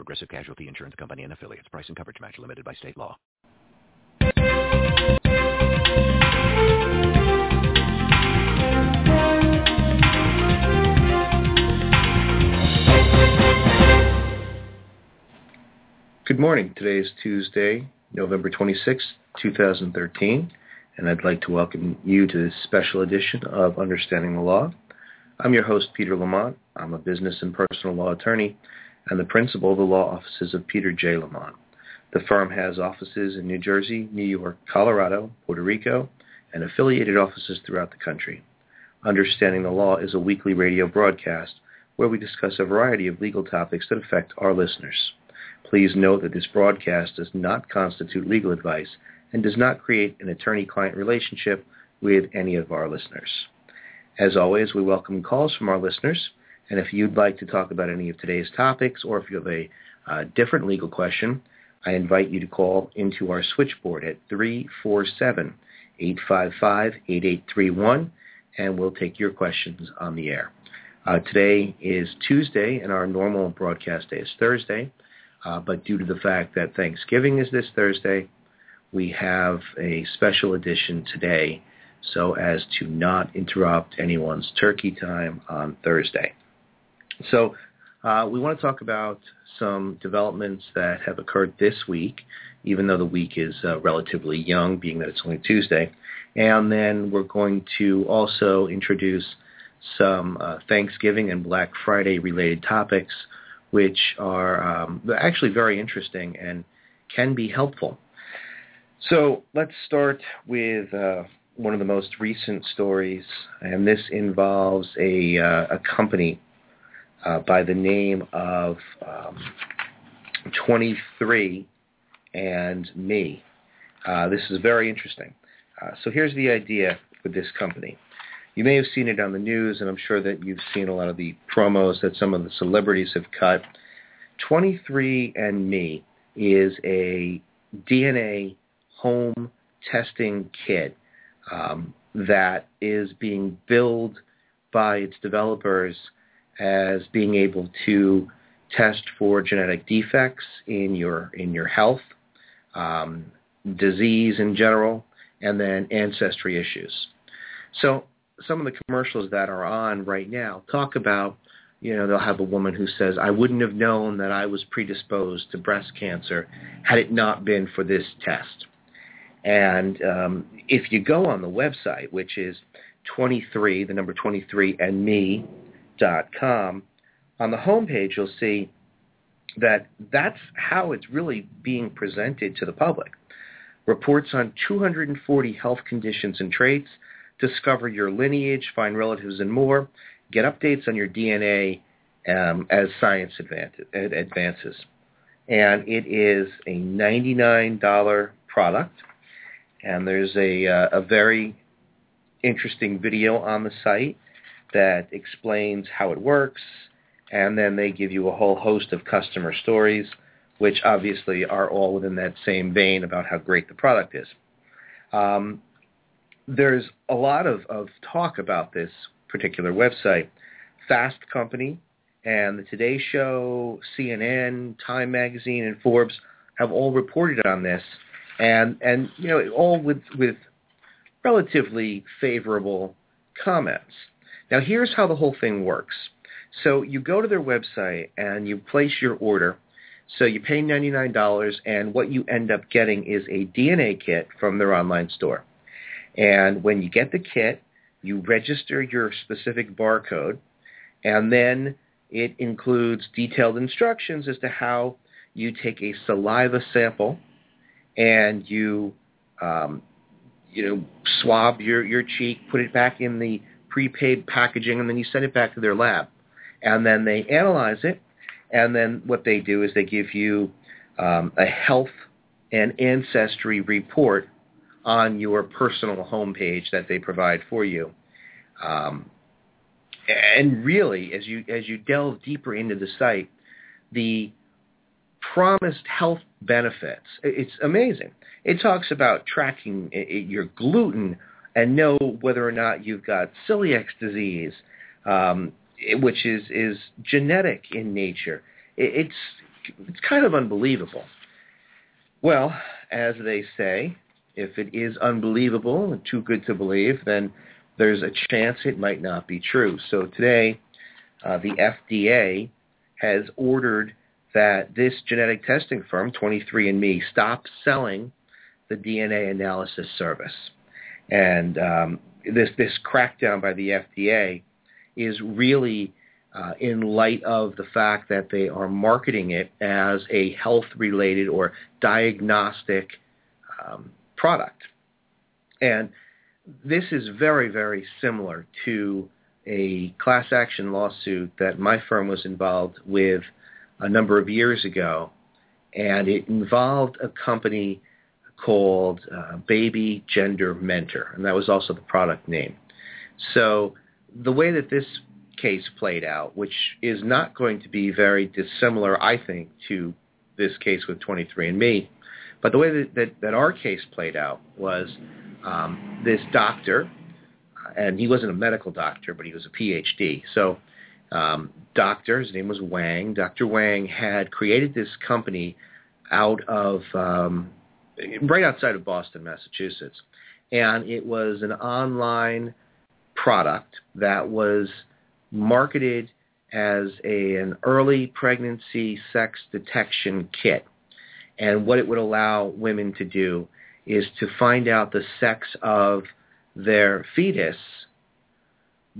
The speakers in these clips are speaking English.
Progressive Casualty Insurance Company and affiliates. Price and coverage match limited by state law. Good morning. Today is Tuesday, November 26, 2013, and I'd like to welcome you to this special edition of Understanding the Law. I'm your host, Peter Lamont. I'm a business and personal law attorney and the principal of the law offices of Peter J. Lamont. The firm has offices in New Jersey, New York, Colorado, Puerto Rico, and affiliated offices throughout the country. Understanding the Law is a weekly radio broadcast where we discuss a variety of legal topics that affect our listeners. Please note that this broadcast does not constitute legal advice and does not create an attorney-client relationship with any of our listeners. As always, we welcome calls from our listeners, and if you'd like to talk about any of today's topics or if you have a uh, different legal question, I invite you to call into our switchboard at 347-855-8831, and we'll take your questions on the air. Uh, today is Tuesday, and our normal broadcast day is Thursday. Uh, but due to the fact that Thanksgiving is this Thursday, we have a special edition today so as to not interrupt anyone's turkey time on Thursday. So uh, we want to talk about some developments that have occurred this week, even though the week is uh, relatively young, being that it's only Tuesday. And then we're going to also introduce some uh, Thanksgiving and Black Friday related topics which are um, actually very interesting and can be helpful. So let's start with uh, one of the most recent stories, and this involves a, uh, a company uh, by the name of um, 23 and Me. Uh, this is very interesting. Uh, so here's the idea with this company. You may have seen it on the news, and I'm sure that you've seen a lot of the promos that some of the celebrities have cut. 23andMe is a DNA home testing kit um, that is being billed by its developers as being able to test for genetic defects in your in your health, um, disease in general, and then ancestry issues. So some of the commercials that are on right now talk about, you know, they'll have a woman who says, I wouldn't have known that I was predisposed to breast cancer had it not been for this test. And um, if you go on the website, which is 23, the number 23, and me.com, on the homepage you'll see that that's how it's really being presented to the public. Reports on 240 health conditions and traits, discover your lineage, find relatives, and more. Get updates on your DNA um, as science advances. And it is a $99 product. And there's a, uh, a very interesting video on the site that explains how it works. And then they give you a whole host of customer stories, which obviously are all within that same vein about how great the product is. Um, there's a lot of, of talk about this particular website. Fast Company and the Today Show, CNN, Time Magazine, and Forbes have all reported on this, and and you know all with with relatively favorable comments. Now here's how the whole thing works. So you go to their website and you place your order. So you pay $99 and what you end up getting is a DNA kit from their online store. And when you get the kit, you register your specific barcode, and then it includes detailed instructions as to how you take a saliva sample and you um, you know swab your, your cheek, put it back in the prepaid packaging, and then you send it back to their lab. And then they analyze it, and then what they do is they give you um, a health and ancestry report on your personal homepage that they provide for you. Um, and really, as you as you delve deeper into the site, the promised health benefits. It's amazing. It talks about tracking your gluten and know whether or not you've got celiac disease, um, which is is genetic in nature. It's it's kind of unbelievable. Well, as they say, if it is unbelievable and too good to believe, then there's a chance it might not be true. So today, uh, the FDA has ordered that this genetic testing firm, 23andMe, stop selling the DNA analysis service. And um, this this crackdown by the FDA is really uh, in light of the fact that they are marketing it as a health-related or diagnostic um, product. And this is very, very similar to a class action lawsuit that my firm was involved with a number of years ago, and it involved a company called uh, Baby Gender Mentor, and that was also the product name. So the way that this case played out, which is not going to be very dissimilar, I think, to this case with 23andMe, but the way that, that, that our case played out was um, this doctor, and he wasn't a medical doctor, but he was a PhD. So um, doctor, his name was Wang. Dr. Wang had created this company out of um, right outside of Boston, Massachusetts, and it was an online product that was marketed as a, an early pregnancy sex detection kit. And what it would allow women to do is to find out the sex of their fetus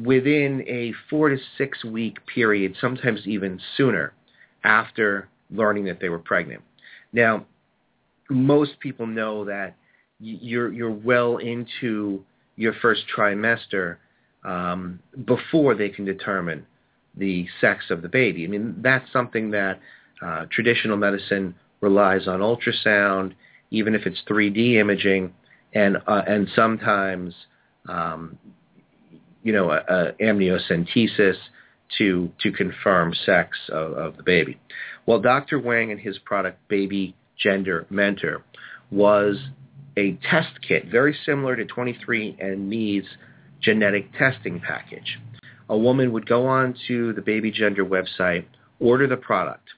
within a four to six week period, sometimes even sooner, after learning that they were pregnant. Now, most people know that you're you're well into your first trimester um, before they can determine the sex of the baby. I mean, that's something that uh, traditional medicine relies on ultrasound, even if it's 3D imaging, and uh, and sometimes um, you know, a, a amniocentesis to to confirm sex of, of the baby. Well, Dr. Wang and his product Baby Gender Mentor was a test kit very similar to 23andMe's genetic testing package. A woman would go on to the Baby Gender website, order the product.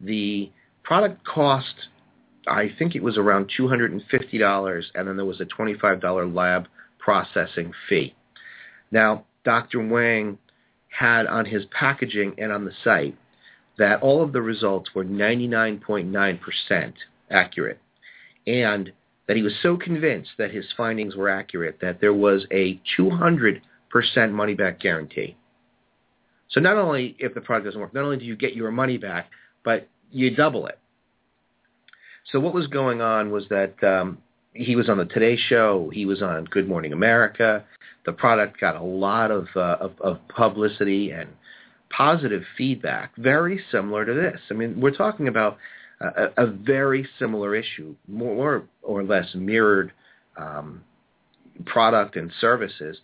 The product cost, I think it was around $250, and then there was a $25 lab processing fee. Now, Dr. Wang had on his packaging and on the site that all of the results were 99.9% accurate and that he was so convinced that his findings were accurate that there was a 200% money back guarantee. So not only if the product doesn't work, not only do you get your money back, but you double it. So what was going on was that um, he was on the Today Show, he was on Good Morning America, the product got a lot of, uh, of, of publicity and positive feedback, very similar to this. I mean, we're talking about a, a very similar issue, more or less mirrored um, product and services.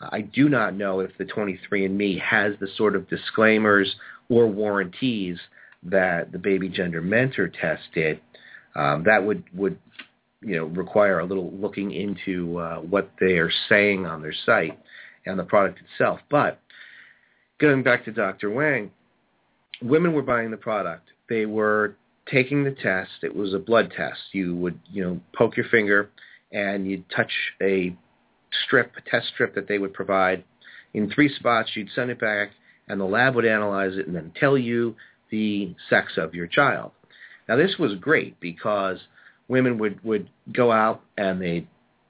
I do not know if the 23andMe has the sort of disclaimers or warranties that the baby gender mentor test did. Um, that would, would you know, require a little looking into uh, what they are saying on their site and the product itself. But going back to Dr. Wang, women were buying the product. They were taking the test. It was a blood test. You would, you know, poke your finger and you'd touch a strip, a test strip that they would provide in three spots. You'd send it back and the lab would analyze it and then tell you the sex of your child. Now this was great because women would, would go out and they'd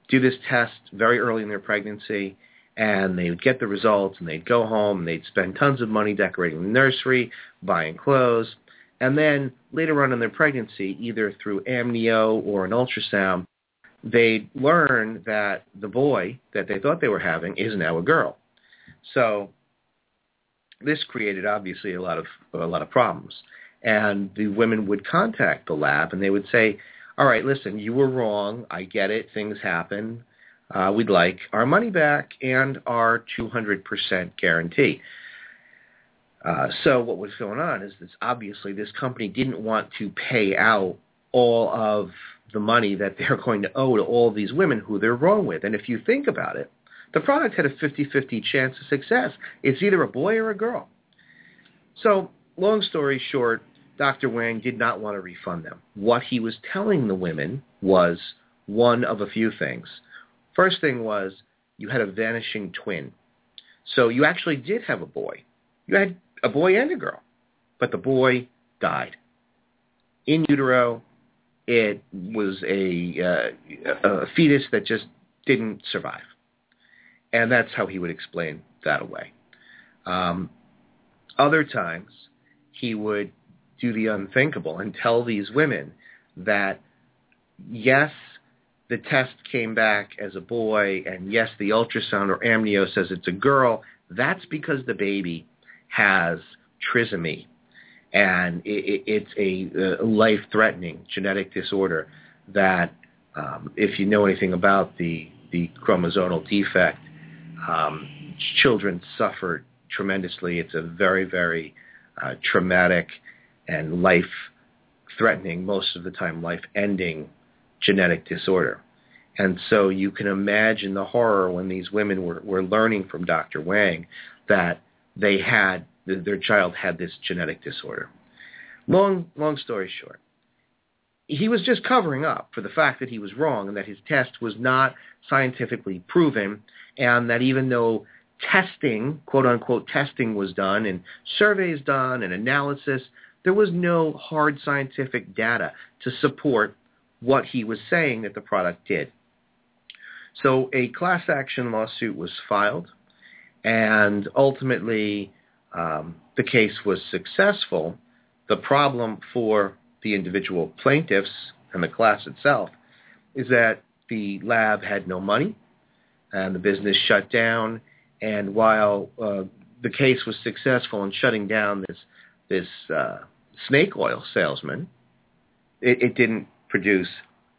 do this test very early in their pregnancy and they would get the results and they'd go home and they'd spend tons of money decorating the nursery, buying clothes, and then later on in their pregnancy, either through amnio or an ultrasound, they'd learn that the boy that they thought they were having is now a girl. So this created obviously a lot of a lot of problems. And the women would contact the lab and they would say, all right, listen, you were wrong. I get it. Things happen. Uh, we'd like our money back and our 200% guarantee. Uh, so what was going on is this obviously this company didn't want to pay out all of the money that they're going to owe to all these women who they're wrong with. And if you think about it, the product had a 50-50 chance of success. It's either a boy or a girl. So long story short, Dr. Wang did not want to refund them. What he was telling the women was one of a few things. First thing was you had a vanishing twin. So you actually did have a boy. You had a boy and a girl. But the boy died. In utero, it was a, uh, a fetus that just didn't survive. And that's how he would explain that away. Um, other times, he would do the unthinkable and tell these women that, yes, the test came back as a boy, and yes, the ultrasound or amnio says it's a girl. That's because the baby has trisomy, and it, it's a, a life-threatening genetic disorder that, um, if you know anything about the the chromosomal defect, um, children suffer tremendously. It's a very, very uh, traumatic and life-threatening, most of the time life-ending genetic disorder. And so you can imagine the horror when these women were, were learning from Dr. Wang that they had their child had this genetic disorder. Long long story short, he was just covering up for the fact that he was wrong and that his test was not scientifically proven and that even though testing, quote unquote testing was done and surveys done and analysis, there was no hard scientific data to support what he was saying that the product did. So a class action lawsuit was filed and ultimately um, the case was successful, the problem for the individual plaintiffs and the class itself is that the lab had no money and the business shut down. And while uh, the case was successful in shutting down this this uh, snake oil salesman, it, it didn't produce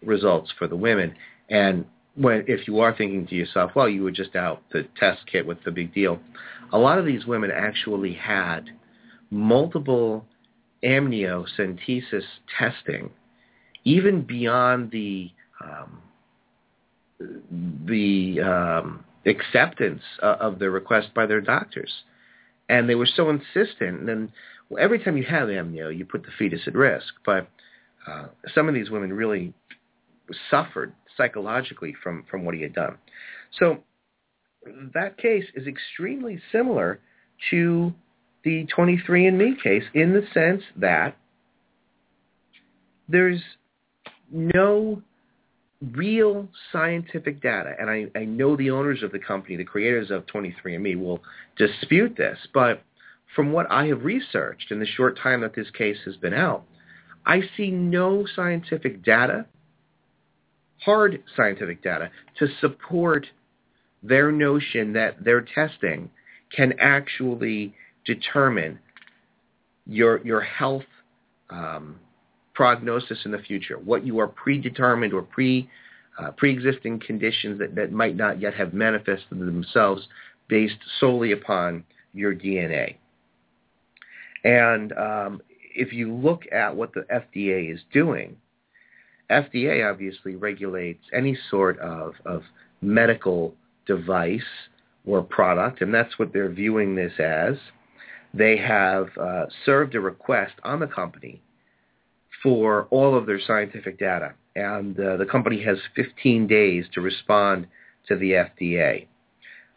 results for the women. And when if you are thinking to yourself, well, you were just out the test kit with the big deal, a lot of these women actually had multiple amniocentesis testing, even beyond the um, the um, acceptance of the request by their doctors, and they were so insistent. And every time you have amnio, you put the fetus at risk. But uh, some of these women really suffered psychologically from, from what he had done. So that case is extremely similar to the 23andMe case in the sense that there's no real scientific data, and I, I know the owners of the company, the creators of 23andMe, will dispute this, but from what I have researched in the short time that this case has been out, I see no scientific data hard scientific data to support their notion that their testing can actually determine your your health um, prognosis in the future, what you are predetermined or pre uh, pre-existing conditions that, that might not yet have manifested themselves based solely upon your DNA. And um, if you look at what the FDA is doing, FDA obviously regulates any sort of, of medical device or product, and that's what they're viewing this as. They have uh, served a request on the company for all of their scientific data, and uh, the company has 15 days to respond to the FDA.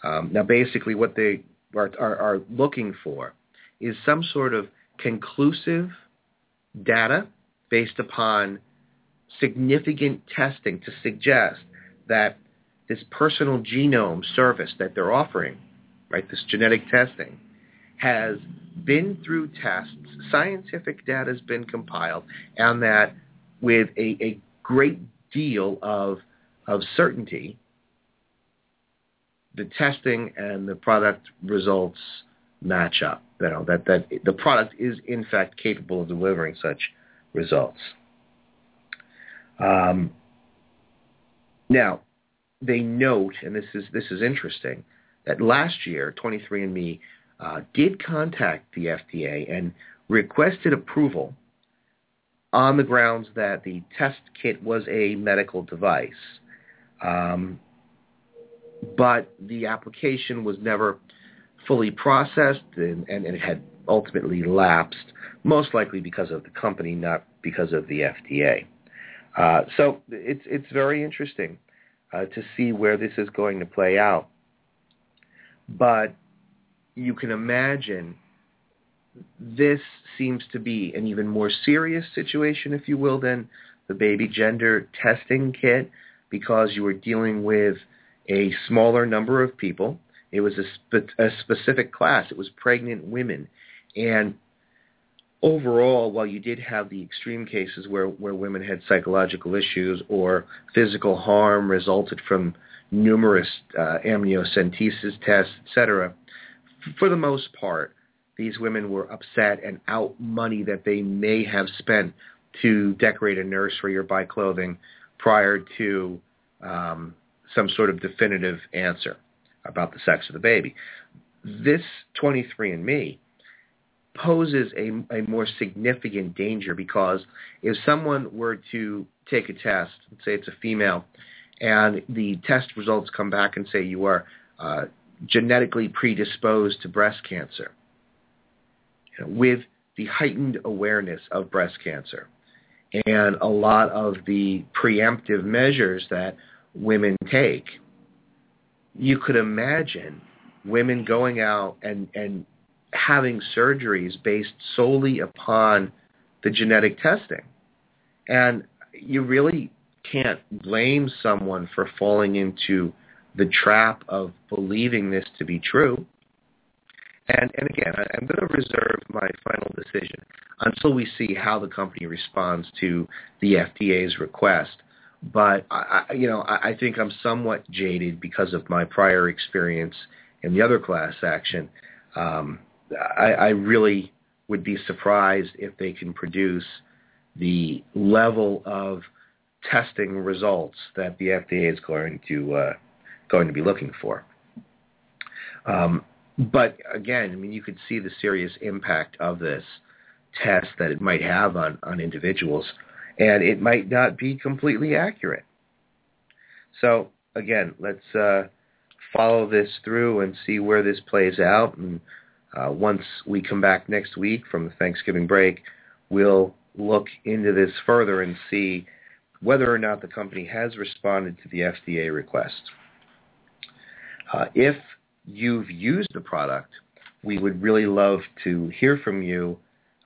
Um, now, basically, what they are, are, are looking for is some sort of conclusive data based upon significant testing to suggest that this personal genome service that they're offering, right, this genetic testing, has been through tests, scientific data has been compiled, and that with a, a great deal of, of certainty, the testing and the product results match up. You know, that, that the product is in fact capable of delivering such results. Um, now, they note, and this is this is interesting, that last year 23andMe uh, did contact the FDA and requested approval on the grounds that the test kit was a medical device. Um, but the application was never fully processed and, and, it had ultimately lapsed, most likely because of the company, not because of the FDA. Uh, so it's it's very interesting uh, to see where this is going to play out. But you can imagine this seems to be an even more serious situation, if you will, than the baby gender testing kit because you are dealing with a smaller number of people. It was a, spe- a specific class. It was pregnant women. And overall, while you did have the extreme cases where, where women had psychological issues or physical harm resulted from numerous uh, amniocentesis tests, etc., for the most part, these women were upset and out money that they may have spent to decorate a nursery or buy clothing prior to um, some sort of definitive answer about the sex of the baby. This 23andMe poses a, a more significant danger because if someone were to take a test, let's say it's a female, and the test results come back and say you are uh, genetically predisposed to breast cancer, you know, with the heightened awareness of breast cancer and a lot of the preemptive measures that women take, you could imagine women going out and, and having surgeries based solely upon the genetic testing. And you really can't blame someone for falling into the trap of believing this to be true. And, and again, I'm going to reserve my final decision until we see how the company responds to the FDA's request. But I, you know, I, I think I'm somewhat jaded because of my prior experience in the other class action. Um, I, I really would be surprised if they can produce the level of testing results that the FDA is going to uh, going to be looking for. Um, but again, I mean, you could see the serious impact of this test that it might have on, on individuals, and it might not be completely accurate. So again, let's uh, follow this through and see where this plays out. And uh, once we come back next week from the Thanksgiving break, we'll look into this further and see whether or not the company has responded to the FDA request. Uh, if you've used the product, we would really love to hear from you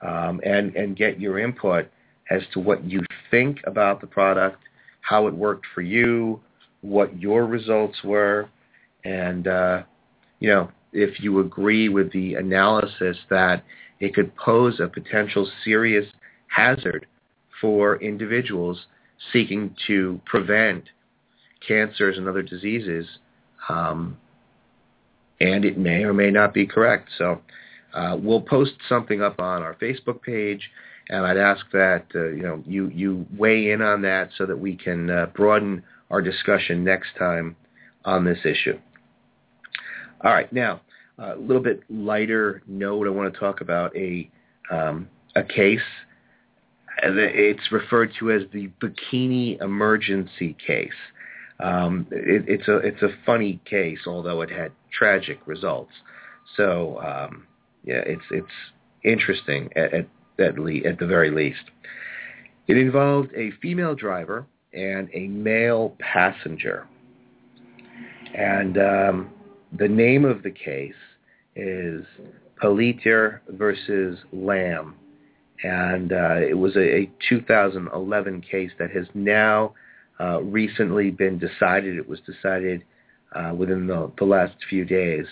um, and, and get your input as to what you think about the product, how it worked for you, what your results were, and, uh, you know, if you agree with the analysis that it could pose a potential serious hazard for individuals seeking to prevent cancers and other diseases um, and it may or may not be correct. So uh, we'll post something up on our Facebook page, and I'd ask that uh, you know you you weigh in on that so that we can uh, broaden our discussion next time on this issue. All right, now a little bit lighter note. I want to talk about a um, a case. It's referred to as the bikini emergency case. Um, it, it's a it's a funny case, although it had tragic results. So um, yeah, it's it's interesting at at at, le- at the very least. It involved a female driver and a male passenger, and um, the name of the case is Pelletier versus Lamb, and uh, it was a, a 2011 case that has now uh, recently been decided. It was decided uh, within the, the last few days.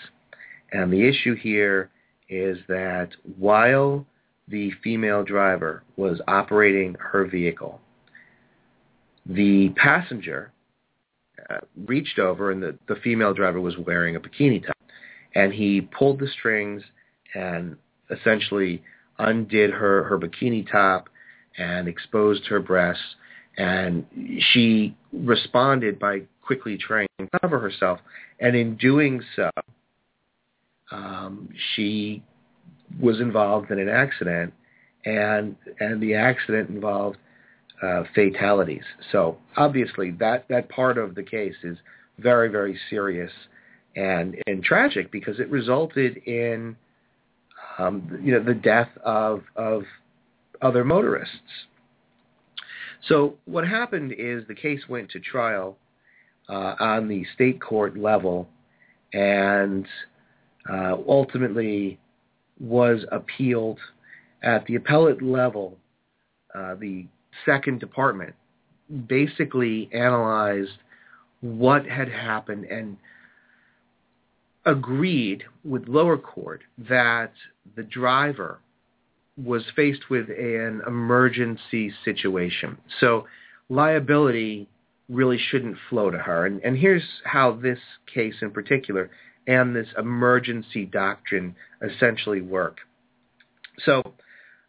And the issue here is that while the female driver was operating her vehicle, the passenger uh, reached over and the, the female driver was wearing a bikini top. And he pulled the strings and essentially undid her, her bikini top and exposed her breasts And she responded by quickly trying to cover herself. And in doing so, um, she was involved in an accident, and and the accident involved uh, fatalities. So obviously, that that part of the case is very very serious and and tragic because it resulted in um, you know the death of of other motorists. So what happened is the case went to trial uh, on the state court level, and uh, ultimately was appealed at the appellate level. Uh, the second department basically analyzed what had happened and agreed with lower court that the driver was faced with an emergency situation. So liability really shouldn't flow to her. And, and here's how this case in particular and this emergency doctrine essentially work. So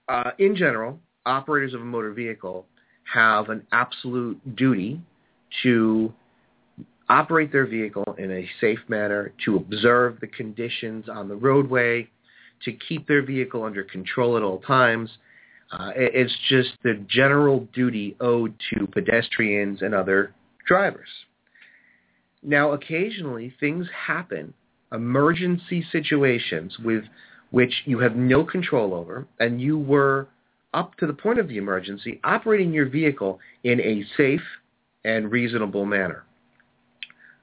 uh, in general, operators of a motor vehicle have an absolute duty to operate their vehicle in a safe manner, to observe the conditions on the roadway, to keep their vehicle under control at all times. Uh, it's just the general duty owed to pedestrians and other drivers. Now, occasionally things happen, emergency situations with which you have no control over, and you were up to the point of the emergency operating your vehicle in a safe and reasonable manner.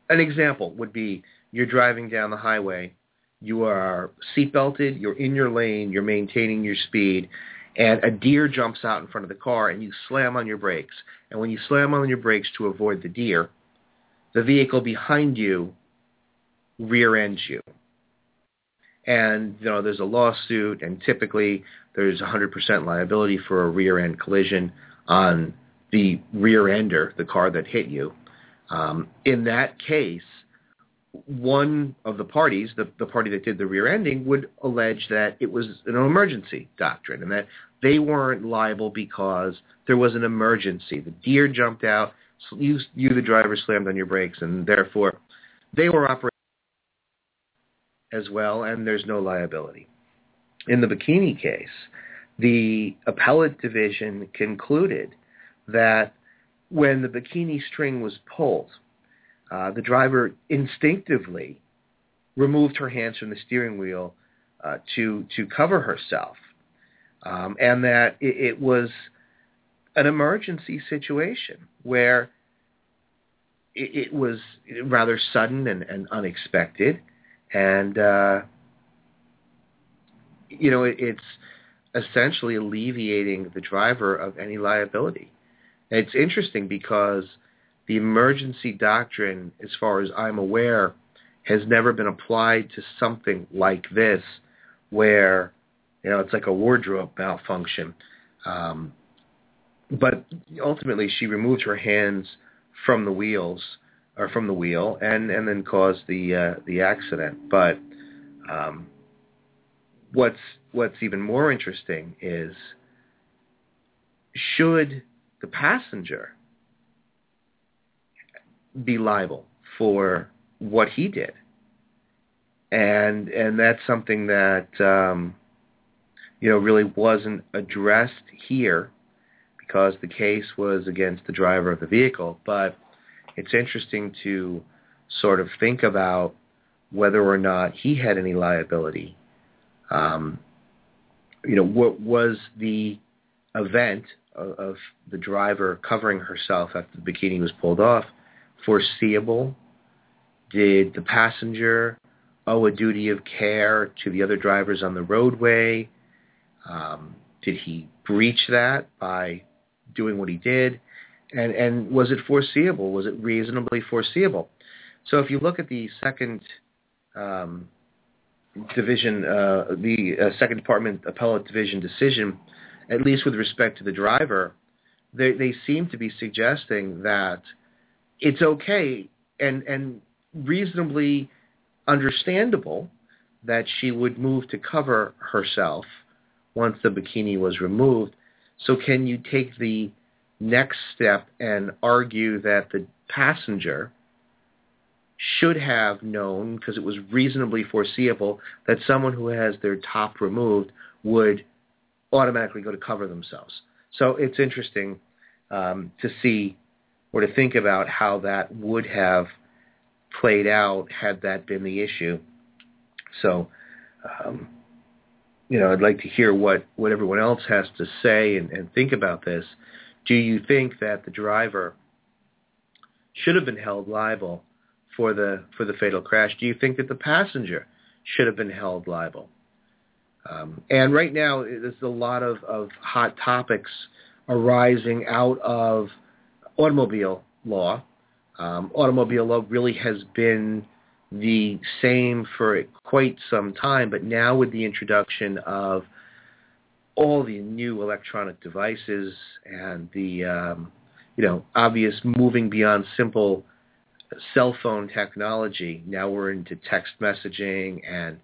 An example would be you're driving down the highway, you are seatbelted, you're in your lane, you're maintaining your speed, and a deer jumps out in front of the car and you slam on your brakes. And when you slam on your brakes to avoid the deer, the vehicle behind you rear ends you. And you know there's a lawsuit, and typically there's 100% liability for a rear end collision on the rear ender, the car that hit you. Um, in that case, one of the parties, the, the party that did the rear ending, would allege that it was an emergency doctrine and that they weren't liable because there was an emergency. The deer jumped out, you, you the driver slammed on your brakes, and therefore they were operating as well, and there's no liability. In the Bikini case, the appellate division concluded that when the bikini string was pulled, uh, the driver instinctively removed her hands from the steering wheel uh, to to cover herself, um, and that it, it, was an emergency situation where it, it was rather sudden and, and unexpected, and uh, you know it, it's essentially alleviating the driver of any liability. And it's interesting because the emergency doctrine, as far as I'm aware, has never been applied to something like this, where you know it's like a wardrobe malfunction. Um, but ultimately, she removed her hands from the wheels or from the wheel, and and then caused the uh, the accident. But um, what's what's even more interesting is should the passenger be liable for what he did. And and that's something that um, you know really wasn't addressed here because the case was against the driver of the vehicle. But it's interesting to sort of think about whether or not he had any liability. Um, you know, what was the event of, of the driver covering herself after the bikini was pulled off? foreseeable? Did the passenger owe a duty of care to the other drivers on the roadway? Um, did he breach that by doing what he did? And, and was it foreseeable? Was it reasonably foreseeable? So if you look at the second um, division, uh, the uh, second department appellate division decision, at least with respect to the driver, they, they seem to be suggesting that it's okay and and reasonably understandable that she would move to cover herself once the bikini was removed. So can you take the next step and argue that the passenger should have known, because it was reasonably foreseeable, that someone who has their top removed would automatically go to cover themselves. So it's interesting um, to see or to think about how that would have played out had that been the issue. So, um, you know, I'd like to hear what, what everyone else has to say and, and think about this. Do you think that the driver should have been held liable for the for the fatal crash? Do you think that the passenger should have been held liable? Um, and right now, there's a lot of, of hot topics arising out of automobile law. Um, automobile law really has been the same for quite some time, but now with the introduction of all the new electronic devices and the um, you know obvious moving beyond simple cell phone technology. Now we're into text messaging and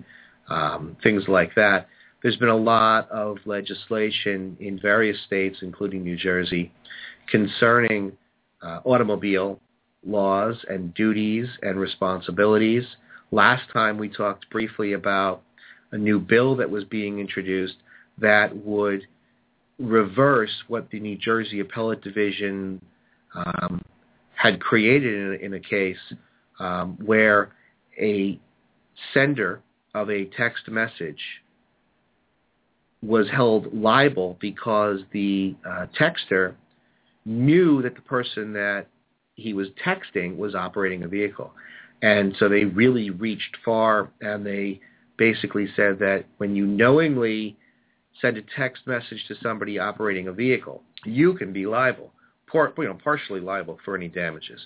um, things like that. There's been a lot of legislation in various states, including New Jersey, concerning uh, automobile laws and duties and responsibilities. Last time we talked briefly about a new bill that was being introduced that would reverse what the New Jersey Appellate Division um, had created in a, in a case um, where a sender of a text message was held liable because the uh, texter knew that the person that he was texting was operating a vehicle. And so they really reached far and they basically said that when you knowingly send a text message to somebody operating a vehicle, you can be liable, par- you know, partially liable for any damages.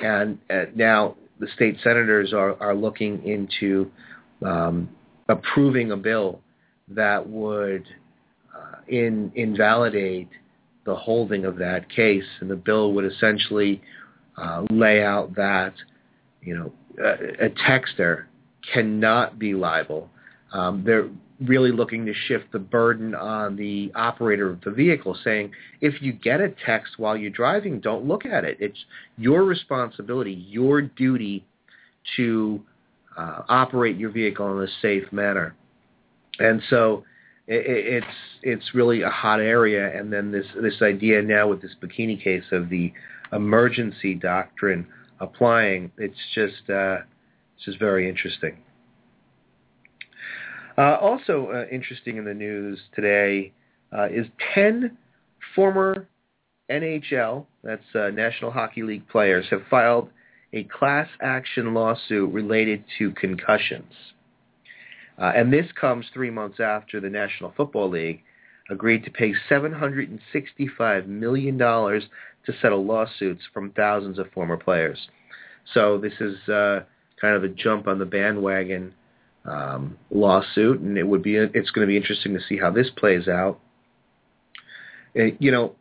And uh, now the state senators are, are looking into um, approving a bill that would uh, in, invalidate the holding of that case, and the bill would essentially uh, lay out that you know a, a texter cannot be liable. Um, they're really looking to shift the burden on the operator of the vehicle, saying if you get a text while you're driving, don't look at it. It's your responsibility, your duty to uh, operate your vehicle in a safe manner. And so it, it's it's really a hot area. And then this this idea now with this bikini case of the emergency doctrine applying, it's just uh, it's just very interesting. Uh, also uh, interesting in the news today uh, is 10 former NHL, that's uh, National Hockey League players, have filed a class action lawsuit related to concussions. Uh, and this comes three months after the National Football League agreed to pay $765 million to settle lawsuits from thousands of former players. So this is uh, kind of a jump on the bandwagon um, lawsuit, and it would be it's going to be interesting to see how this plays out. Uh, you know,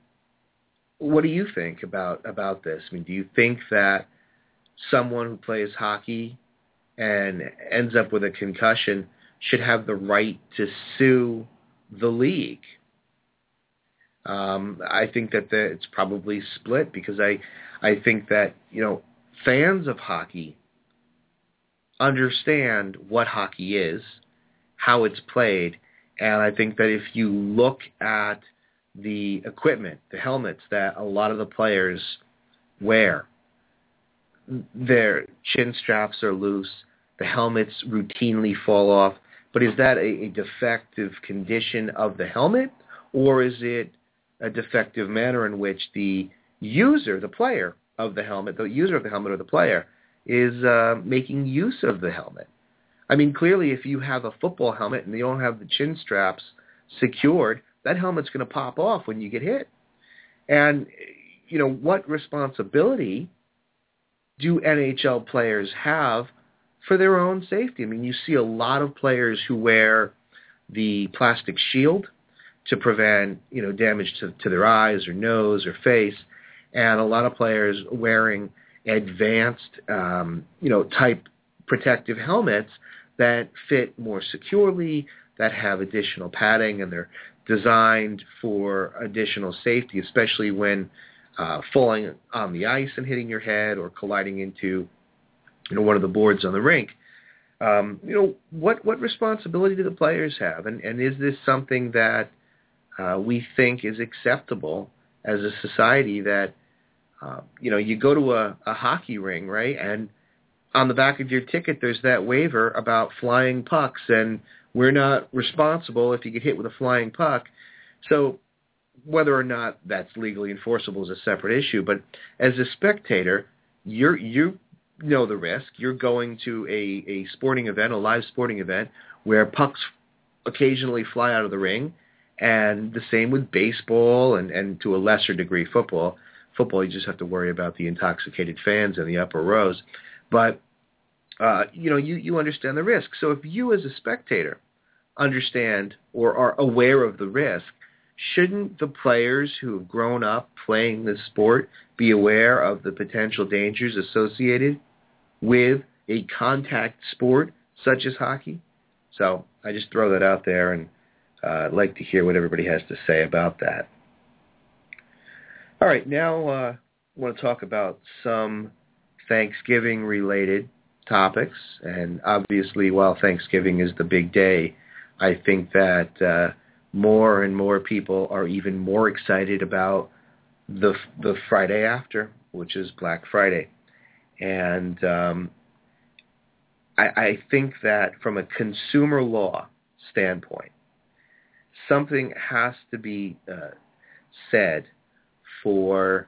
what do you think about about this? I mean, do you think that someone who plays hockey and ends up with a concussion should have the right to sue the league? Um, I think that the, it's probably split because I I think that you know fans of hockey understand what hockey is, how it's played, and I think that if you look at the equipment, the helmets that a lot of the players wear, their chin straps are loose, the helmets routinely fall off. But is that a, a defective condition of the helmet, or is it a defective manner in which the user, the player of the helmet, the user of the helmet or the player, is uh, making use of the helmet. I mean, clearly, if you have a football helmet and you don't have the chin straps secured, that helmet's going to pop off when you get hit. And, you know, what responsibility do NHL players have for their own safety? I mean, you see a lot of players who wear the plastic shield to prevent, you know, damage to, to their eyes or nose or face, and a lot of players wearing – advanced, um, you know, type protective helmets that fit more securely, that have additional padding, and they're designed for additional safety, especially when uh, falling on the ice and hitting your head or colliding into you know one of the boards on the rink. Um, you know what what responsibility do the players have, and and is this something that uh, we think is acceptable as a society that uh, you know you go to a, a hockey ring right? And on the back of your ticket there's that waiver about flying pucks and we're not responsible if you get hit with a flying puck. So whether or not that's legally enforceable is a separate issue but as a spectator you're you know the risk. You're going to a a sporting event a live sporting event where pucks occasionally fly out of the ring and the same with baseball and, and to a lesser degree football. Football, you just have to worry about the intoxicated fans in the upper rows. But, uh, you know, you, you understand the risk. So if you as a spectator understand or are aware of the risk, shouldn't the players who have grown up playing this sport be aware of the potential dangers associated with a contact sport such as hockey? So I just throw that out there and uh, I'd like to hear what everybody has to say about that. All right, now uh, I want to talk about some Thanksgiving-related topics. And obviously, while Thanksgiving is the big day, I think that uh, more and more people are even more excited about the the Friday after, which is Black Friday. And um, I, I think that from a consumer law standpoint, something has to be uh, said for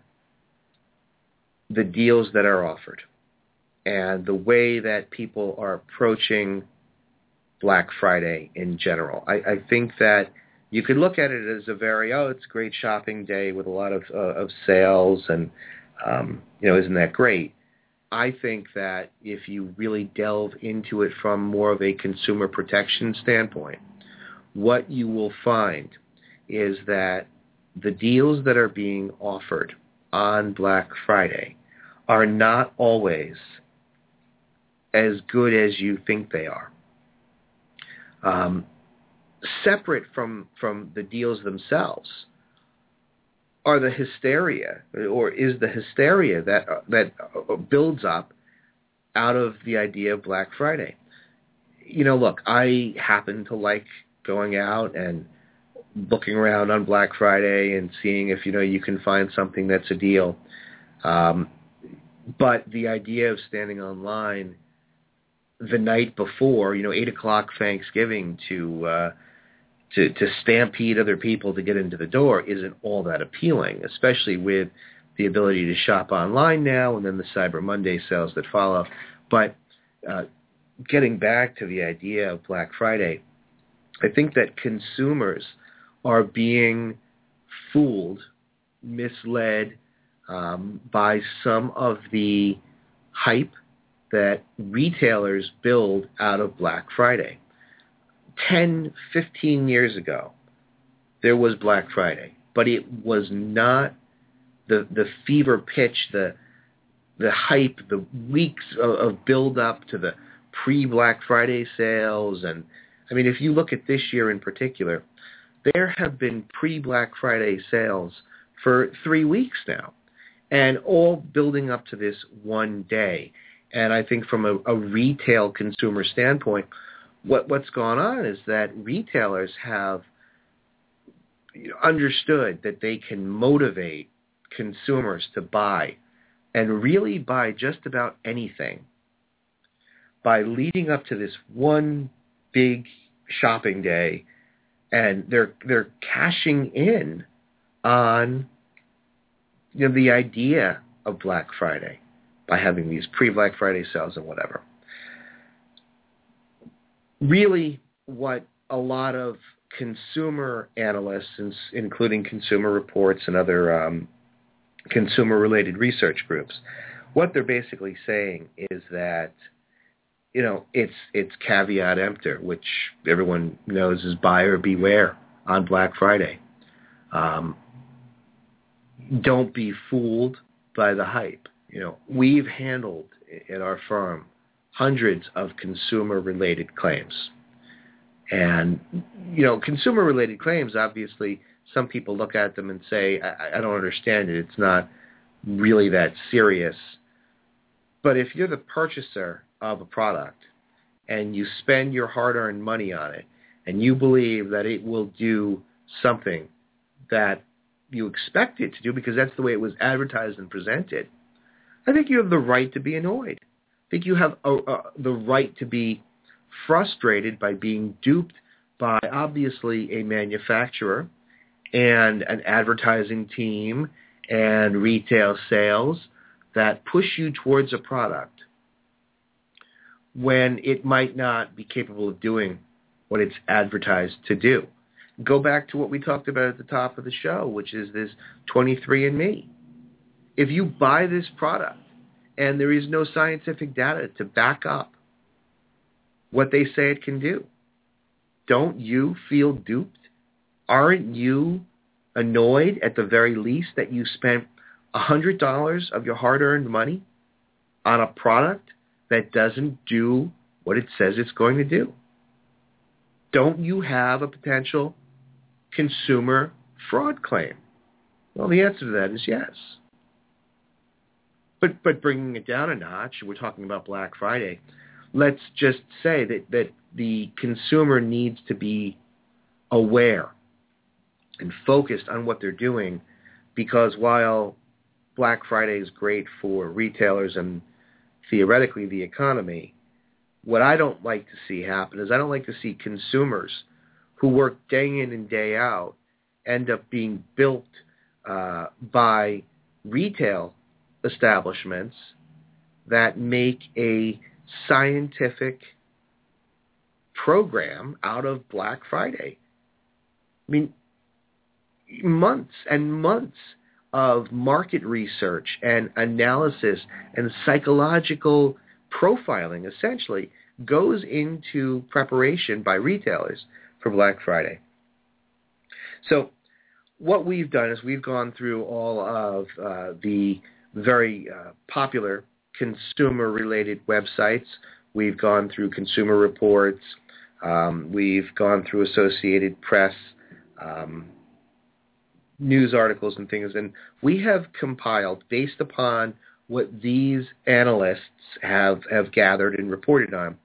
the deals that are offered and the way that people are approaching Black Friday in general. I, I think that you could look at it as a very oh, it's a great shopping day with a lot of uh, of sales and um, you know, isn't that great? I think that if you really delve into it from more of a consumer protection standpoint, what you will find is that the deals that are being offered on Black Friday are not always as good as you think they are. Um, separate from, from the deals themselves are the hysteria, or is the hysteria that that builds up out of the idea of Black Friday. You know, look, I happen to like going out and looking around on Black Friday and seeing if you know you can find something that's a deal. Um, but the idea of standing online the night before, you know, eight o'clock Thanksgiving to uh, to to stampede other people to get into the door isn't all that appealing, especially with the ability to shop online now and then the Cyber Monday sales that follow. But uh, getting back to the idea of Black Friday, I think that consumers are being fooled, misled um, by some of the hype that retailers build out of Black Friday. 10, 15 years ago, there was Black Friday, but it was not the the fever pitch, the the hype, the weeks of, of build up to the pre Black Friday sales and I mean, if you look at this year in particular, there have been pre-Black Friday sales for three weeks now, and all building up to this one day. And I think from a, a retail consumer standpoint, what what's gone on is that retailers have understood that they can motivate consumers to buy and really buy just about anything by leading up to this one big shopping day and they're they're cashing in on you know the idea of Black Friday by having these pre-Black Friday sales and whatever. Really what a lot of consumer analysts, including Consumer Reports and other um, consumer-related research groups, what they're basically saying is that you know, it's it's caveat emptor, which everyone knows is buyer beware on Black Friday. Um, don't be fooled by the hype. You know, we've handled at our firm hundreds of consumer-related claims. And, you know, consumer-related claims, obviously, some people look at them and say, I, I don't understand it. It's not really that serious. But if you're the purchaser of a product and you spend your hard-earned money on it and you believe that it will do something that you expect it to do because that's the way it was advertised and presented, I think you have the right to be annoyed. I think you have a, a, the right to be frustrated by being duped by obviously a manufacturer and an advertising team and retail sales that push you towards a product when it might not be capable of doing what it's advertised to do. Go back to what we talked about at the top of the show, which is this 23andMe. If you buy this product and there is no scientific data to back up what they say it can do, don't you feel duped? Aren't you annoyed at the very least that you spent $100 of your hard-earned money on a product that doesn't do what it says it's going to do? Don't you have a potential consumer fraud claim? Well, the answer to that is yes. But but bringing it down a notch, we're talking about Black Friday. Let's just say that that the consumer needs to be aware and focused on what they're doing because while Black Friday is great for retailers and theoretically the economy, what I don't like to see happen is I don't like to see consumers who work day in and day out end up being built uh, by retail establishments that make a scientific program out of Black Friday. I mean, months and months of market research and analysis and psychological profiling essentially goes into preparation by retailers for Black Friday. So what we've done is we've gone through all of uh, the very uh, popular consumer-related websites. We've gone through Consumer Reports. Um, we've gone through Associated Press um, news articles and things, and we have compiled based upon what these analysts have have gathered and reported on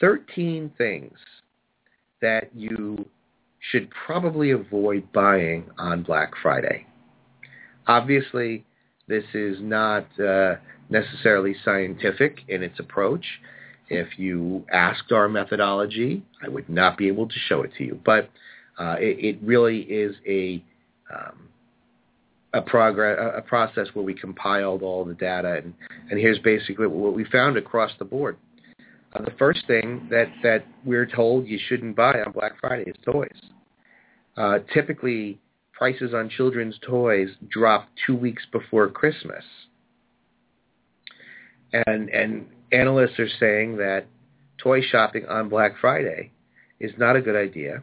13 things that you should probably avoid buying on Black Friday. Obviously, this is not uh, necessarily scientific in its approach. If you asked our methodology, I would not be able to show it to you. But uh, it, it, really is a um, a progress a process where we compiled all the data, and, and here's basically what we found across the board. Uh, the first thing that that we're told you shouldn't buy on Black Friday is toys. Uh, typically, prices on children's toys drop two weeks before Christmas. And, and analysts are saying that toy shopping on Black Friday is not a good idea.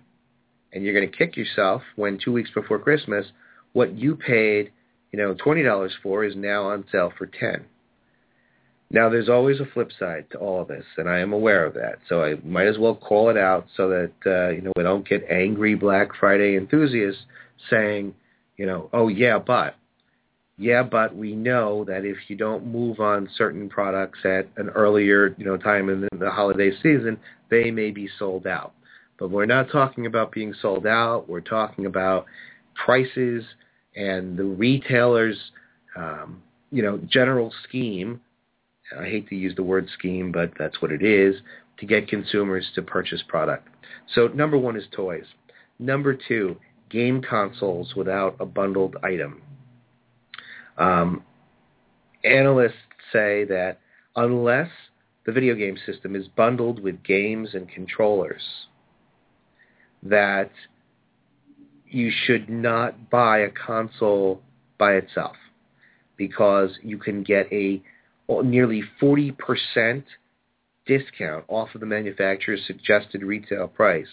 And you're going to kick yourself when two weeks before Christmas, what you paid, you know, $20 for is now on sale for 10 now, there's always a flip side to all of this, and I am aware of that. So I might as well call it out so that uh, you know we don't get angry Black Friday enthusiasts saying, you know, oh yeah, but yeah, but we know that if you don't move on certain products at an earlier you know time in the holiday season, they may be sold out. But we're not talking about being sold out. We're talking about prices and the retailers, um, you know, general scheme I hate to use the word scheme, but that's what it is, to get consumers to purchase product. So number one is toys. Number two, game consoles without a bundled item. Um, analysts say that unless the video game system is bundled with games and controllers, that you should not buy a console by itself because you can get a nearly 40% discount off of the manufacturer's suggested retail price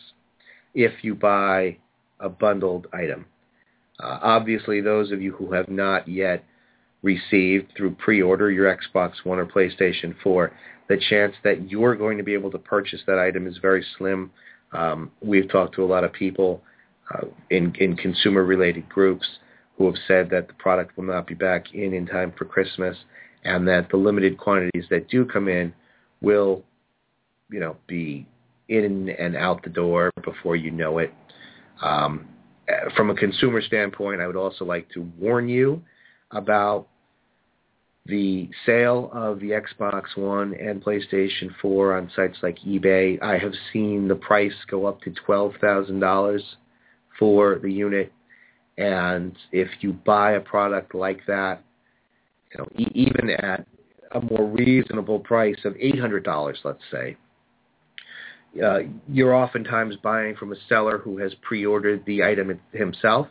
if you buy a bundled item. Uh, obviously, those of you who have not yet received through pre-order your Xbox One or PlayStation 4, the chance that you're going to be able to purchase that item is very slim. Um, we've talked to a lot of people uh, in, in consumer-related groups who have said that the product will not be back in in time for Christmas and that the limited quantities that do come in will, you know, be in and out the door before you know it. Um, from a consumer standpoint, I would also like to warn you about the sale of the Xbox One and PlayStation 4 on sites like eBay. I have seen the price go up to $12,000 for the unit. And if you buy a product like that, you know, e- even at a more reasonable price of $800, let's say, uh, you're oftentimes buying from a seller who has pre-ordered the item himself.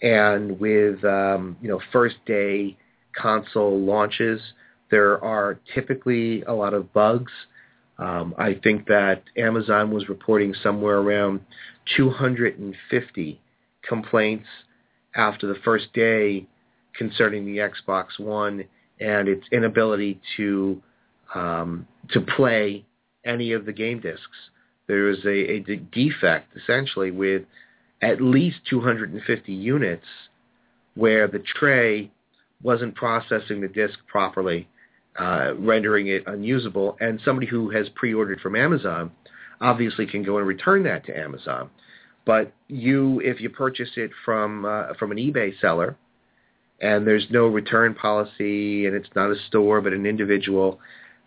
And with um, you know first day console launches, there are typically a lot of bugs. Um, I think that Amazon was reporting somewhere around 250 complaints after the first day concerning the Xbox One and its inability to um, to play any of the game discs. There is a, a defect essentially with at least 250 units where the tray wasn't processing the disk properly, uh, rendering it unusable. And somebody who has pre-ordered from Amazon obviously can go and return that to Amazon. But you, if you purchase it from uh, from an eBay seller, and there's no return policy, and it's not a store but an individual,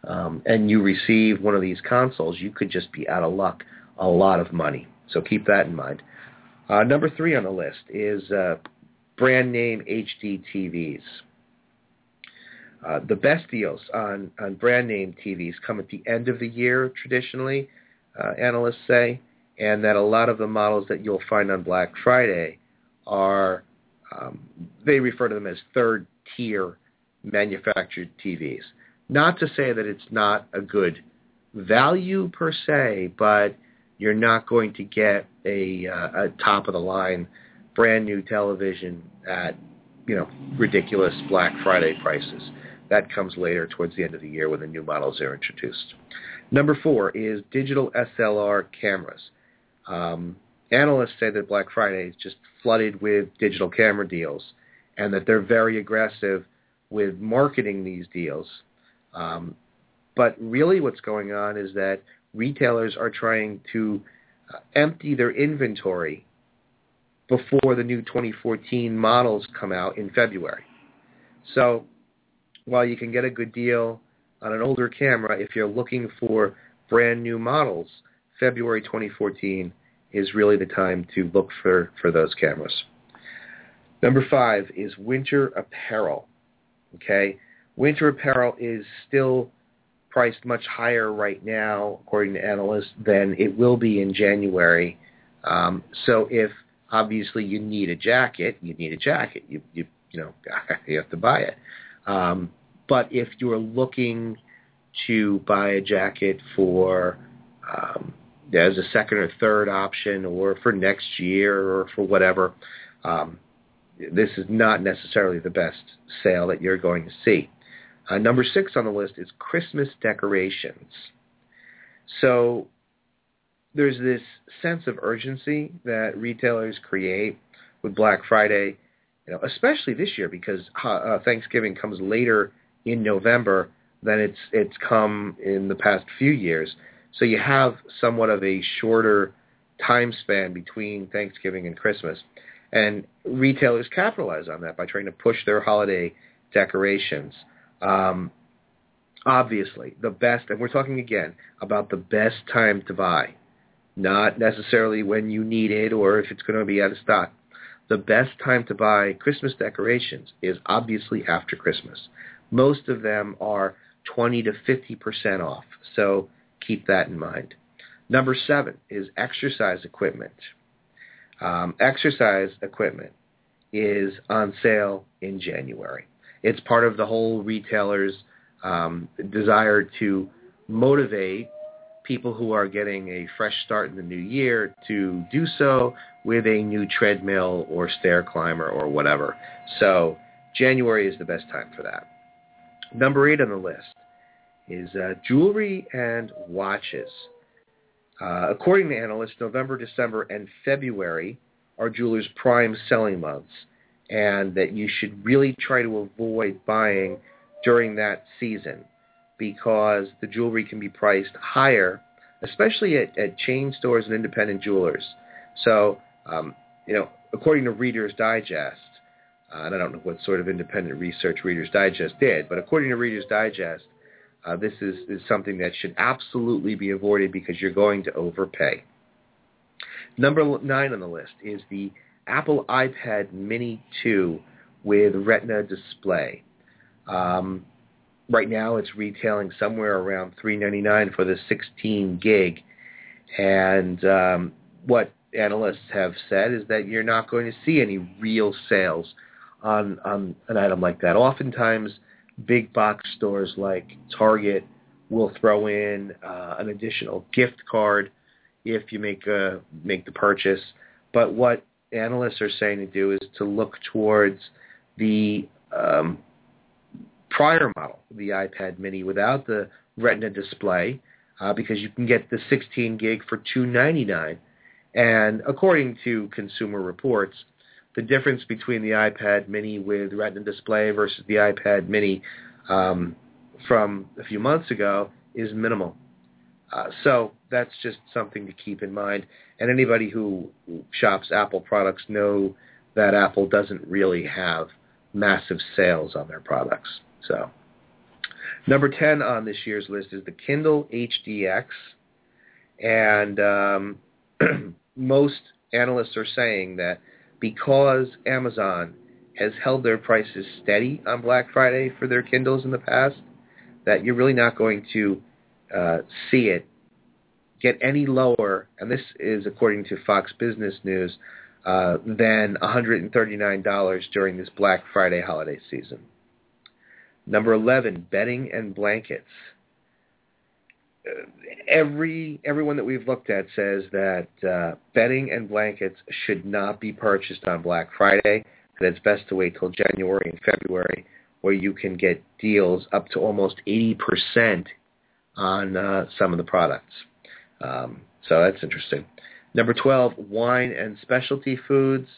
um, and you receive one of these consoles, you could just be out of luck a lot of money. So keep that in mind. Uh, number three on the list is uh, brand name HD TVs. Uh, the best deals on, on brand name TVs come at the end of the year traditionally, uh, analysts say, and that a lot of the models that you'll find on Black Friday are, um, they refer to them as third tier manufactured TVs. Not to say that it's not a good value per se, but you're not going to get a, uh, a top of the line brand new television at you know ridiculous Black Friday prices. That comes later towards the end of the year when the new models are introduced. Number four is digital SLR cameras. Um, analysts say that Black Friday is just flooded with digital camera deals and that they're very aggressive with marketing these deals um, but really what's going on is that retailers are trying to uh, empty their inventory before the new 2014 models come out in February. So while you can get a good deal on an older camera, if you're looking for brand new models, February 2014 is really the time to look for, for those cameras. Number five is winter apparel. Okay, Winter apparel is still priced much higher right now, according to analysts, than it will be in January. Um, so if obviously you need a jacket, you need a jacket. You you you know you have to buy it. Um, but if you're looking to buy a jacket for um, as a second or third option, or for next year, or for whatever, um, this is not necessarily the best sale that you're going to see. Uh, number six on the list is Christmas decorations. So there's this sense of urgency that retailers create with Black Friday, you know, especially this year because uh, Thanksgiving comes later in November than it's it's come in the past few years. So you have somewhat of a shorter time span between Thanksgiving and Christmas. And retailers capitalize on that by trying to push their holiday decorations. Um, obviously, the best, and we're talking again about the best time to buy, not necessarily when you need it or if it's going to be out of stock. The best time to buy Christmas decorations is obviously after Christmas. Most of them are 20 to 50% off, so keep that in mind. Number seven is exercise equipment. Um, exercise equipment is on sale in January. It's part of the whole retailer's um, desire to motivate people who are getting a fresh start in the new year to do so with a new treadmill or stair climber or whatever. So January is the best time for that. Number eight on the list is uh, jewelry and watches. Uh, according to analysts, November, December, and February are jewelers' prime selling months, and that you should really try to avoid buying during that season because the jewelry can be priced higher, especially at, at chain stores and independent jewelers. So, um, you know, according to Reader's Digest, uh, and I don't know what sort of independent research Reader's Digest did, but according to Reader's Digest, uh, this is, is something that should absolutely be avoided because you're going to overpay. Number nine on the list is the Apple iPad Mini 2 with Retina display. Um, right now, it's retailing somewhere around 399 for the 16 gig, and um, what analysts have said is that you're not going to see any real sales on on an item like that. Oftentimes, big box stores like Target will throw in uh, an additional gift card if you make a make the purchase. But what analysts are saying to do is to look towards the um, prior model, the iPad Mini, without the Retina display, uh, because you can get the 16 gig for 299 and according to Consumer Reports, the difference between the iPad Mini with Retina display versus the iPad Mini um, from a few months ago is minimal. Uh, so that's just something to keep in mind. And anybody who shops Apple products know that Apple doesn't really have massive sales on their products. So number 10 on this year's list is the Kindle HDX. And um, most analysts are saying that because Amazon has held their prices steady on Black Friday for their Kindles in the past, that you're really not going to uh, see it get any lower, and this is according to Fox Business News, uh, than $139 during this Black Friday holiday season. Number 11, bedding and blankets every everyone that we've looked at says that uh, bedding and blankets should not be purchased on Black Friday. That it's best to wait till January and February, where you can get deals up to almost 80% on uh, some of the products. Um, so that's interesting. Number 12, wine and specialty foods,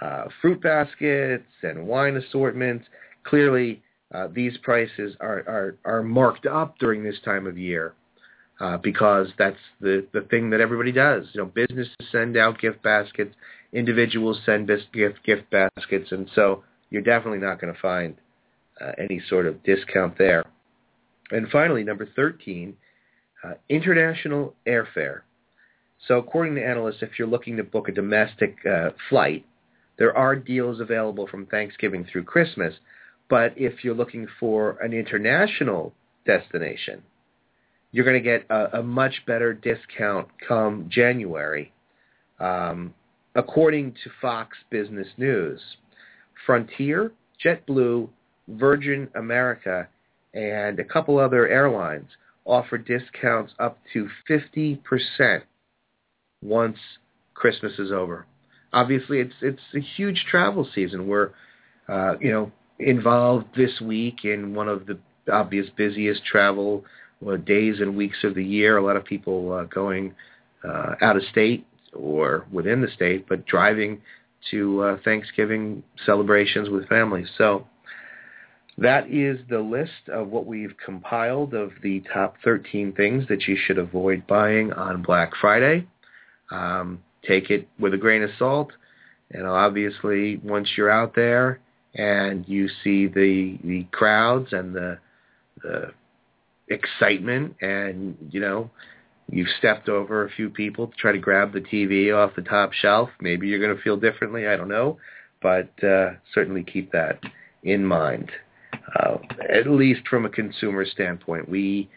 uh, fruit baskets and wine assortments. Clearly, uh, these prices are, are, are marked up during this time of year uh, because that's the, the thing that everybody does. You know, businesses send out gift baskets, individuals send gift gift baskets, and so you're definitely not going to find uh, any sort of discount there. And finally, number 13, uh, international airfare. So according to analysts, if you're looking to book a domestic uh, flight, there are deals available from Thanksgiving through Christmas. But if you're looking for an international destination, you're going to get a, a, much better discount come January. Um, according to Fox Business News, Frontier, JetBlue, Virgin America, and a couple other airlines offer discounts up to 50% once Christmas is over. Obviously, it's it's a huge travel season. We're, uh, you know, involved this week in one of the obvious busiest travel days and weeks of the year. A lot of people uh, going uh, out of state or within the state, but driving to uh, Thanksgiving celebrations with families. So that is the list of what we've compiled of the top 13 things that you should avoid buying on Black Friday. Um, take it with a grain of salt. And obviously, once you're out there and you see the the crowds and the the excitement and, you know, you've stepped over a few people to try to grab the TV off the top shelf. Maybe you're going to feel differently. I don't know. But uh, certainly keep that in mind. Uh, at least from a consumer standpoint, we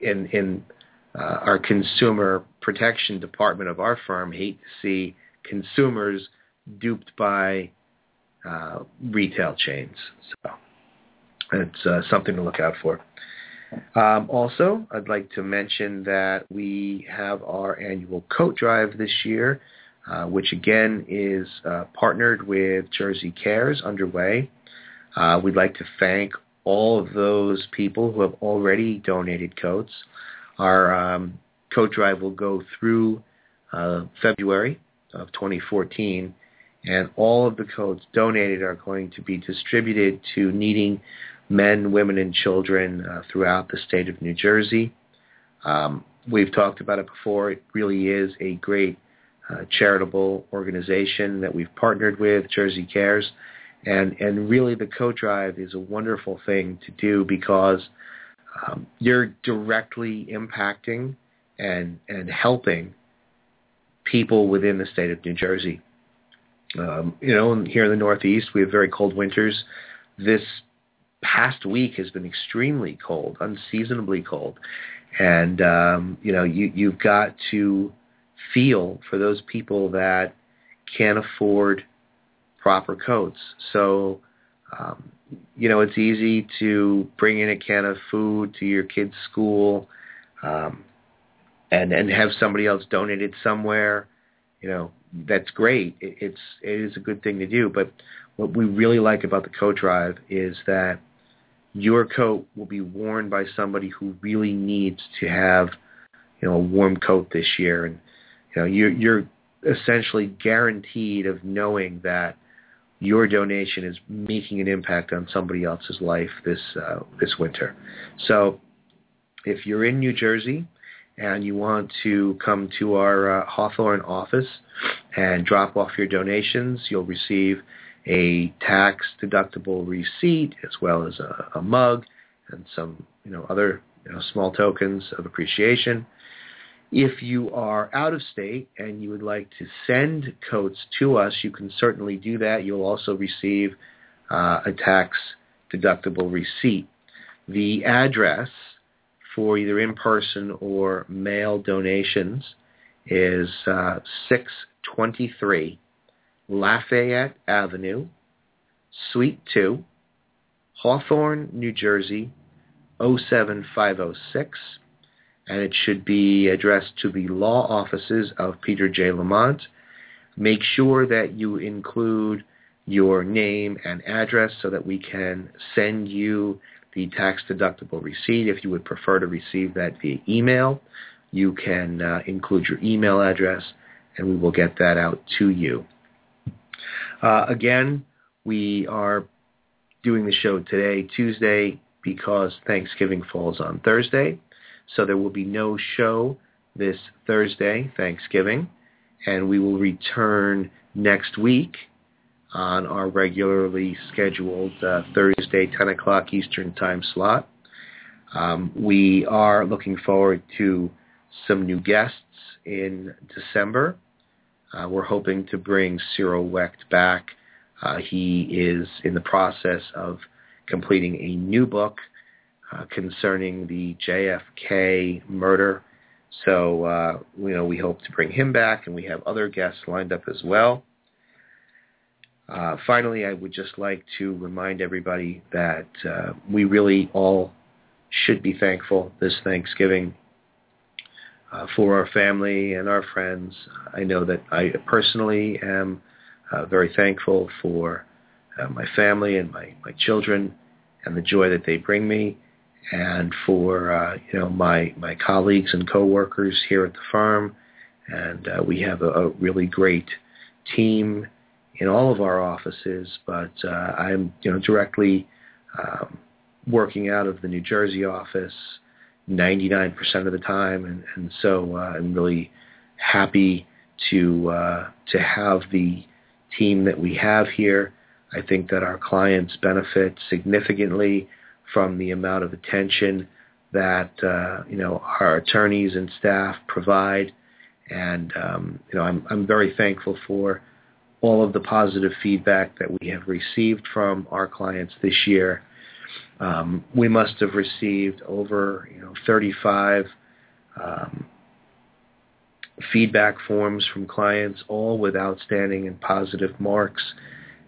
in in uh, our consumer protection department of our firm hate to see consumers duped by uh, retail chains. So it's uh, something to look out for. Um, also, I'd like to mention that we have our annual coat drive this year, uh, which again is uh, partnered with Jersey Cares underway. Uh, we'd like to thank all of those people who have already donated coats. Our um, coat drive will go through uh, February of 2014, and all of the coats donated are going to be distributed to needing men, women, and children uh, throughout the state of New Jersey. Um, we've talked about it before. It really is a great uh, charitable organization that we've partnered with, Jersey Cares. And, and really the co-drive is a wonderful thing to do because um, you're directly impacting and, and helping people within the state of New Jersey. Um, you know, here in the Northeast, we have very cold winters. This past week has been extremely cold, unseasonably cold, and um, you know, you you've got to feel for those people that can't afford proper coats. So, um, you know, it's easy to bring in a can of food to your kid's school, um, and and have somebody else donate it somewhere. You know, that's great. It, it's it is a good thing to do. But what we really like about the coat drive is that your coat will be worn by somebody who really needs to have you know a warm coat this year, and you know you're you're essentially guaranteed of knowing that your donation is making an impact on somebody else's life this uh, this winter. So if you're in New Jersey and you want to come to our uh, Hawthorne office and drop off your donations, you'll receive a tax-deductible receipt as well as a, a mug and some you know other you know, small tokens of appreciation. If you are out of state and you would like to send coats to us, you can certainly do that. You'll also receive uh, a tax-deductible receipt. The address for either in-person or mail donations is uh, 623 Lafayette Avenue, Suite 2, Hawthorne, New Jersey, 07506, and it should be addressed to the law offices of Peter J. Lamont. Make sure that you include your name and address so that we can send you the tax-deductible receipt. If you would prefer to receive that via email, you can uh, include your email address, and we will get that out to you. Uh, again, we are doing the show today, Tuesday, because Thanksgiving falls on Thursday. So there will be no show this Thursday, Thanksgiving, and we will return next week on our regularly scheduled uh, Thursday 10 o'clock Eastern time slot. Um, we are looking forward to some new guests in December. Uh, we're hoping to bring Cyril Wecht back. Uh, he is in the process of completing a new book uh, concerning the JFK murder. So, uh, you know, we hope to bring him back, and we have other guests lined up as well. Uh, finally, I would just like to remind everybody that uh, we really all should be thankful this Thanksgiving uh, for our family and our friends. I know that I personally am uh, very thankful for uh, my family and my, my children and the joy that they bring me and for uh, you know my my colleagues and coworkers here at the firm. and uh, we have a, a really great team in all of our offices, but uh, I'm you know directly um, working out of the New Jersey office 99% of the time, and, and so uh, I'm really happy to uh, to have the team that we have here. I think that our clients benefit significantly from the amount of attention that uh, you know our attorneys and staff provide, and um, you know I'm I'm very thankful for all of the positive feedback that we have received from our clients this year. Um, we must have received over you know 35 um, feedback forms from clients, all with outstanding and positive marks,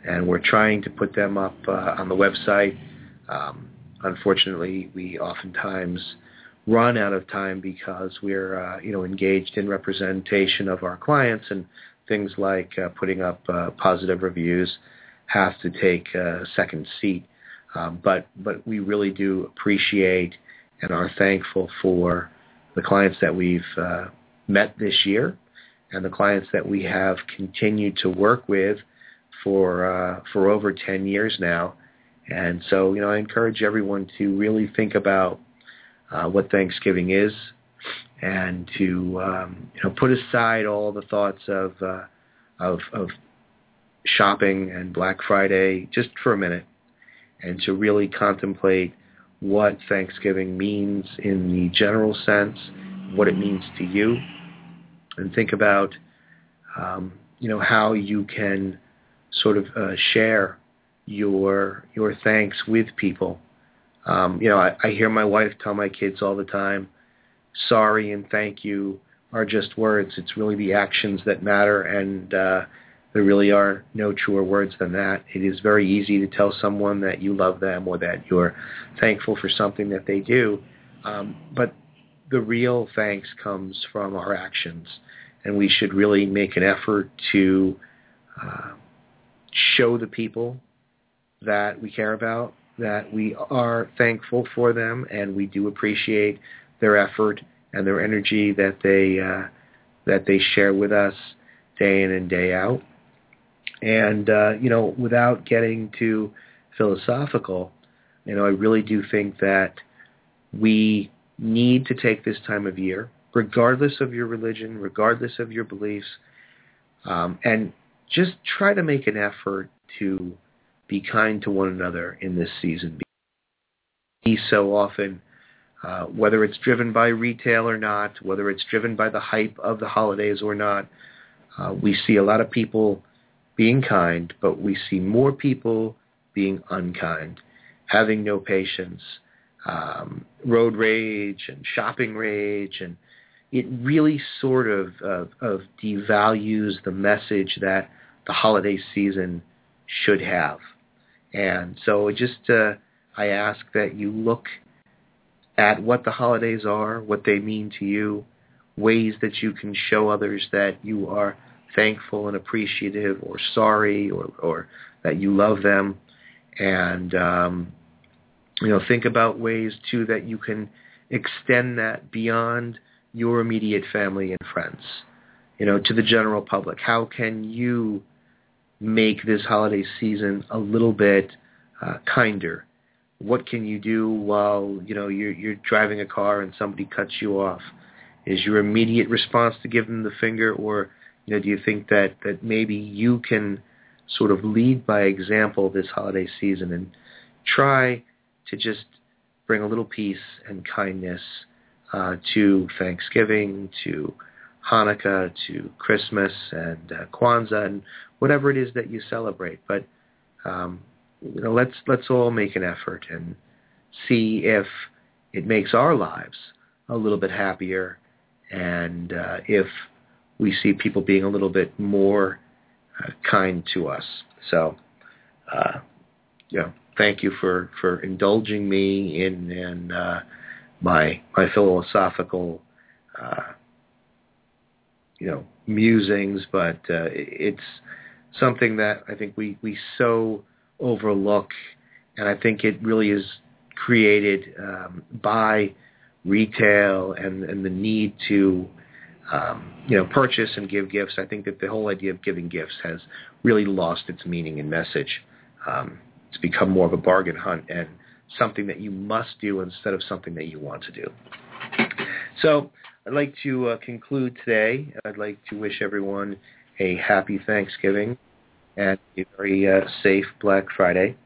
and we're trying to put them up uh, on the website. Um, unfortunately, we oftentimes run out of time because we're uh, you know engaged in representation of our clients and things like uh, putting up uh, positive reviews have to take second seat. Um, but but we really do appreciate and are thankful for the clients that we've uh, met this year and the clients that we have continued to work with for uh, for over 10 years now. And so, you know, I encourage everyone to really think about uh, what Thanksgiving is and to um, you know put aside all the thoughts of uh, of, of shopping and Black Friday just for a minute and to really contemplate what Thanksgiving means in the general sense, what it means to you, and think about um, you know how you can sort of uh, share your your thanks with people. Um, you know, I, I hear my wife tell my kids all the time, "Sorry and thank you are just words. It's really the actions that matter, and uh, there really are no truer words than that. It is very easy to tell someone that you love them or that you're thankful for something that they do, um, but the real thanks comes from our actions, and we should really make an effort to uh, show the people that we care about that we are thankful for them and we do appreciate their effort and their energy that they uh, that they share with us day in and day out. And uh, you know, without getting too philosophical, you know, I really do think that we need to take this time of year, regardless of your religion, regardless of your beliefs, um, and just try to make an effort to be kind to one another in this season. Be so often, uh, whether it's driven by retail or not, whether it's driven by the hype of the holidays or not, uh, we see a lot of people being kind, but we see more people being unkind, having no patience, um, road rage and shopping rage, and it really sort of, of, of devalues the message that the holiday season should have. And so just uh, I ask that you look at what the holidays are, what they mean to you, ways that you can show others that you are thankful and appreciative or sorry or, or that you love them. And, um, you know, think about ways, too, that you can extend that beyond your immediate family and friends, you know, to the general public. How can you make this holiday season a little bit uh, kinder? What can you do while you know you're you're driving a car and somebody cuts you off? Is your immediate response to give them the finger, or you know, do you think that that maybe you can sort of lead by example this holiday season and try to just bring a little peace and kindness uh, to Thanksgiving, to Hanukkah, to Christmas and uh, Kwanzaa, and whatever it is that you celebrate. But um, you know, let's let's all make an effort and see if it makes our lives a little bit happier, and uh, if we see people being a little bit more uh, kind to us. So, uh, you know, thank you for for indulging me in in uh, my my philosophical. Uh, you know musings, but uh, it's something that I think we, we so overlook, and I think it really is created um, by retail and, and the need to um, you know purchase and give gifts. I think that the whole idea of giving gifts has really lost its meaning and message. Um, it's become more of a bargain hunt and something that you must do instead of something that you want to do. So I'd like to uh, conclude today. I'd like to wish everyone a happy Thanksgiving and a very uh, safe Black Friday.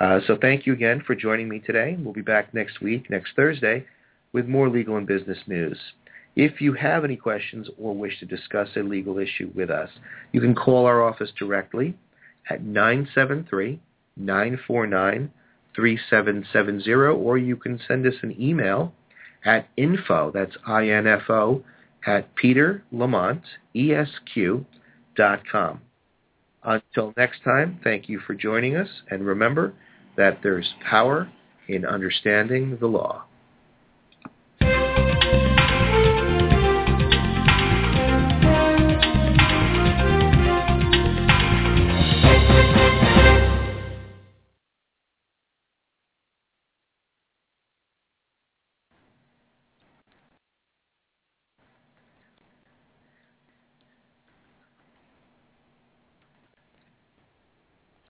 Uh, so thank you again for joining me today. We'll be back next week, next Thursday, with more legal and business news. If you have any questions or wish to discuss a legal issue with us, you can call our office directly at 973-949-3770, or you can send us an email at info, that's I-N-F-O, at peterlamont.esq.com. Until next time, thank you for joining us, and remember that there's power in understanding the law.